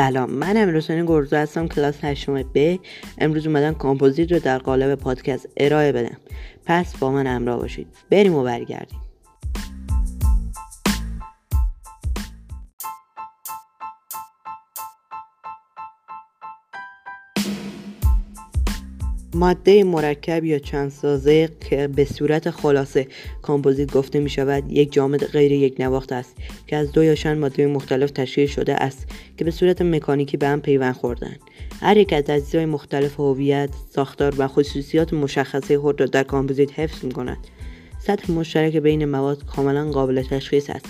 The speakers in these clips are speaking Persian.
سلام. من امروزانی گرزو هستم کلاس هشتم ب امروز اومدم کامپوزیت رو در قالب پادکست ارائه بدم. پس با من همراه باشید. بریم و برگردیم. ماده مرکب یا چند سازه که به صورت خلاصه کامپوزیت گفته می شود یک جامد غیر یک نواخت است که از دو یا چند ماده مختلف تشکیل شده است که به صورت مکانیکی به هم پیوند خوردن. هر یک از اجزای مختلف هویت ساختار و خصوصیات مشخصه خود را در کامپوزیت حفظ می کند سطح مشترک بین مواد کاملا قابل تشخیص است.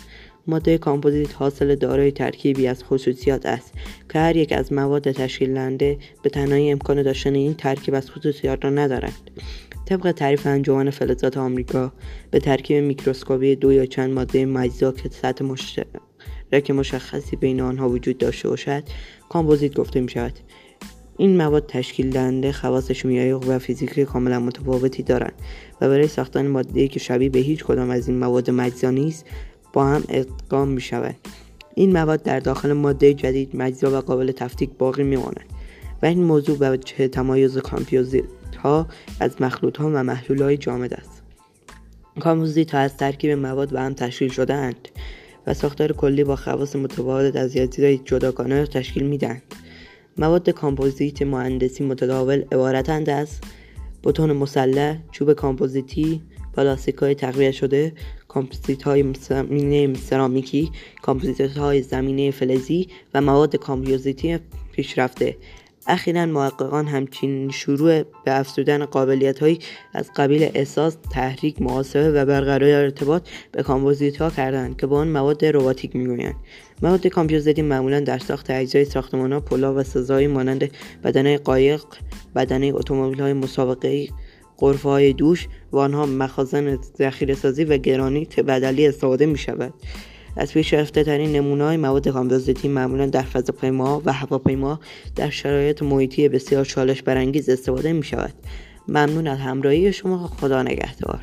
ماده کامپوزیت حاصل دارای ترکیبی از خصوصیات است که هر یک از مواد تشکیل دهنده به تنهایی امکان داشتن این ترکیب از خصوصیات را ندارند. طبق تعریف انجمن فلزات آمریکا به ترکیب میکروسکوپی دو یا چند ماده مجزا که سطح مشترک مشخصی بین آنها وجود داشته باشد کامپوزیت گفته می شود این مواد تشکیل دهنده خواص شیمیایی و فیزیکی کاملا متفاوتی دارند و برای ساختن ماده که شبیه به هیچ کدام از این مواد مجزا نیست با هم ادغام می شود این مواد در داخل ماده جدید مجزا و قابل تفکیک باقی می مانند و این موضوع وجه تمایز کامپوزیت ها از مخلوط ها و محلول های جامد است. کامپوزیت ها از ترکیب مواد و هم تشکیل شده اند و ساختار کلی با خواص متفاوت از یزیدهای جداگانه تشکیل می‌دهند. مواد کامپوزیت مهندسی متداول عبارتند از بتون مسلح چوب کامپوزیتی پلاستیک های تقویت شده کامپوزیت های زمینه سرامیکی کامپوزیت های زمینه فلزی و مواد کامپوزیتی پیشرفته. اخیرا محققان همچین شروع به افزودن قابلیت هایی از قبیل احساس تحریک محاسبه و برقراری ارتباط به کامپوزیت ها کردند که با آن مواد رباتیک می‌گویند. مواد کامپیوتری معمولا در ساخت اجزای ساختمان ها پلا و سزایی مانند بدنه قایق بدنه اتومبیل های مسابقه قرفه های دوش و آنها مخازن ذخیره سازی و گرانیت بدلی استفاده می شود از پیشرفته ترین نمونه های مواد کامپوزیتی معمولا در فضاپیما و هواپیما در شرایط محیطی بسیار چالش برانگیز استفاده می شود ممنون از همراهی شما. خدا نگهدار.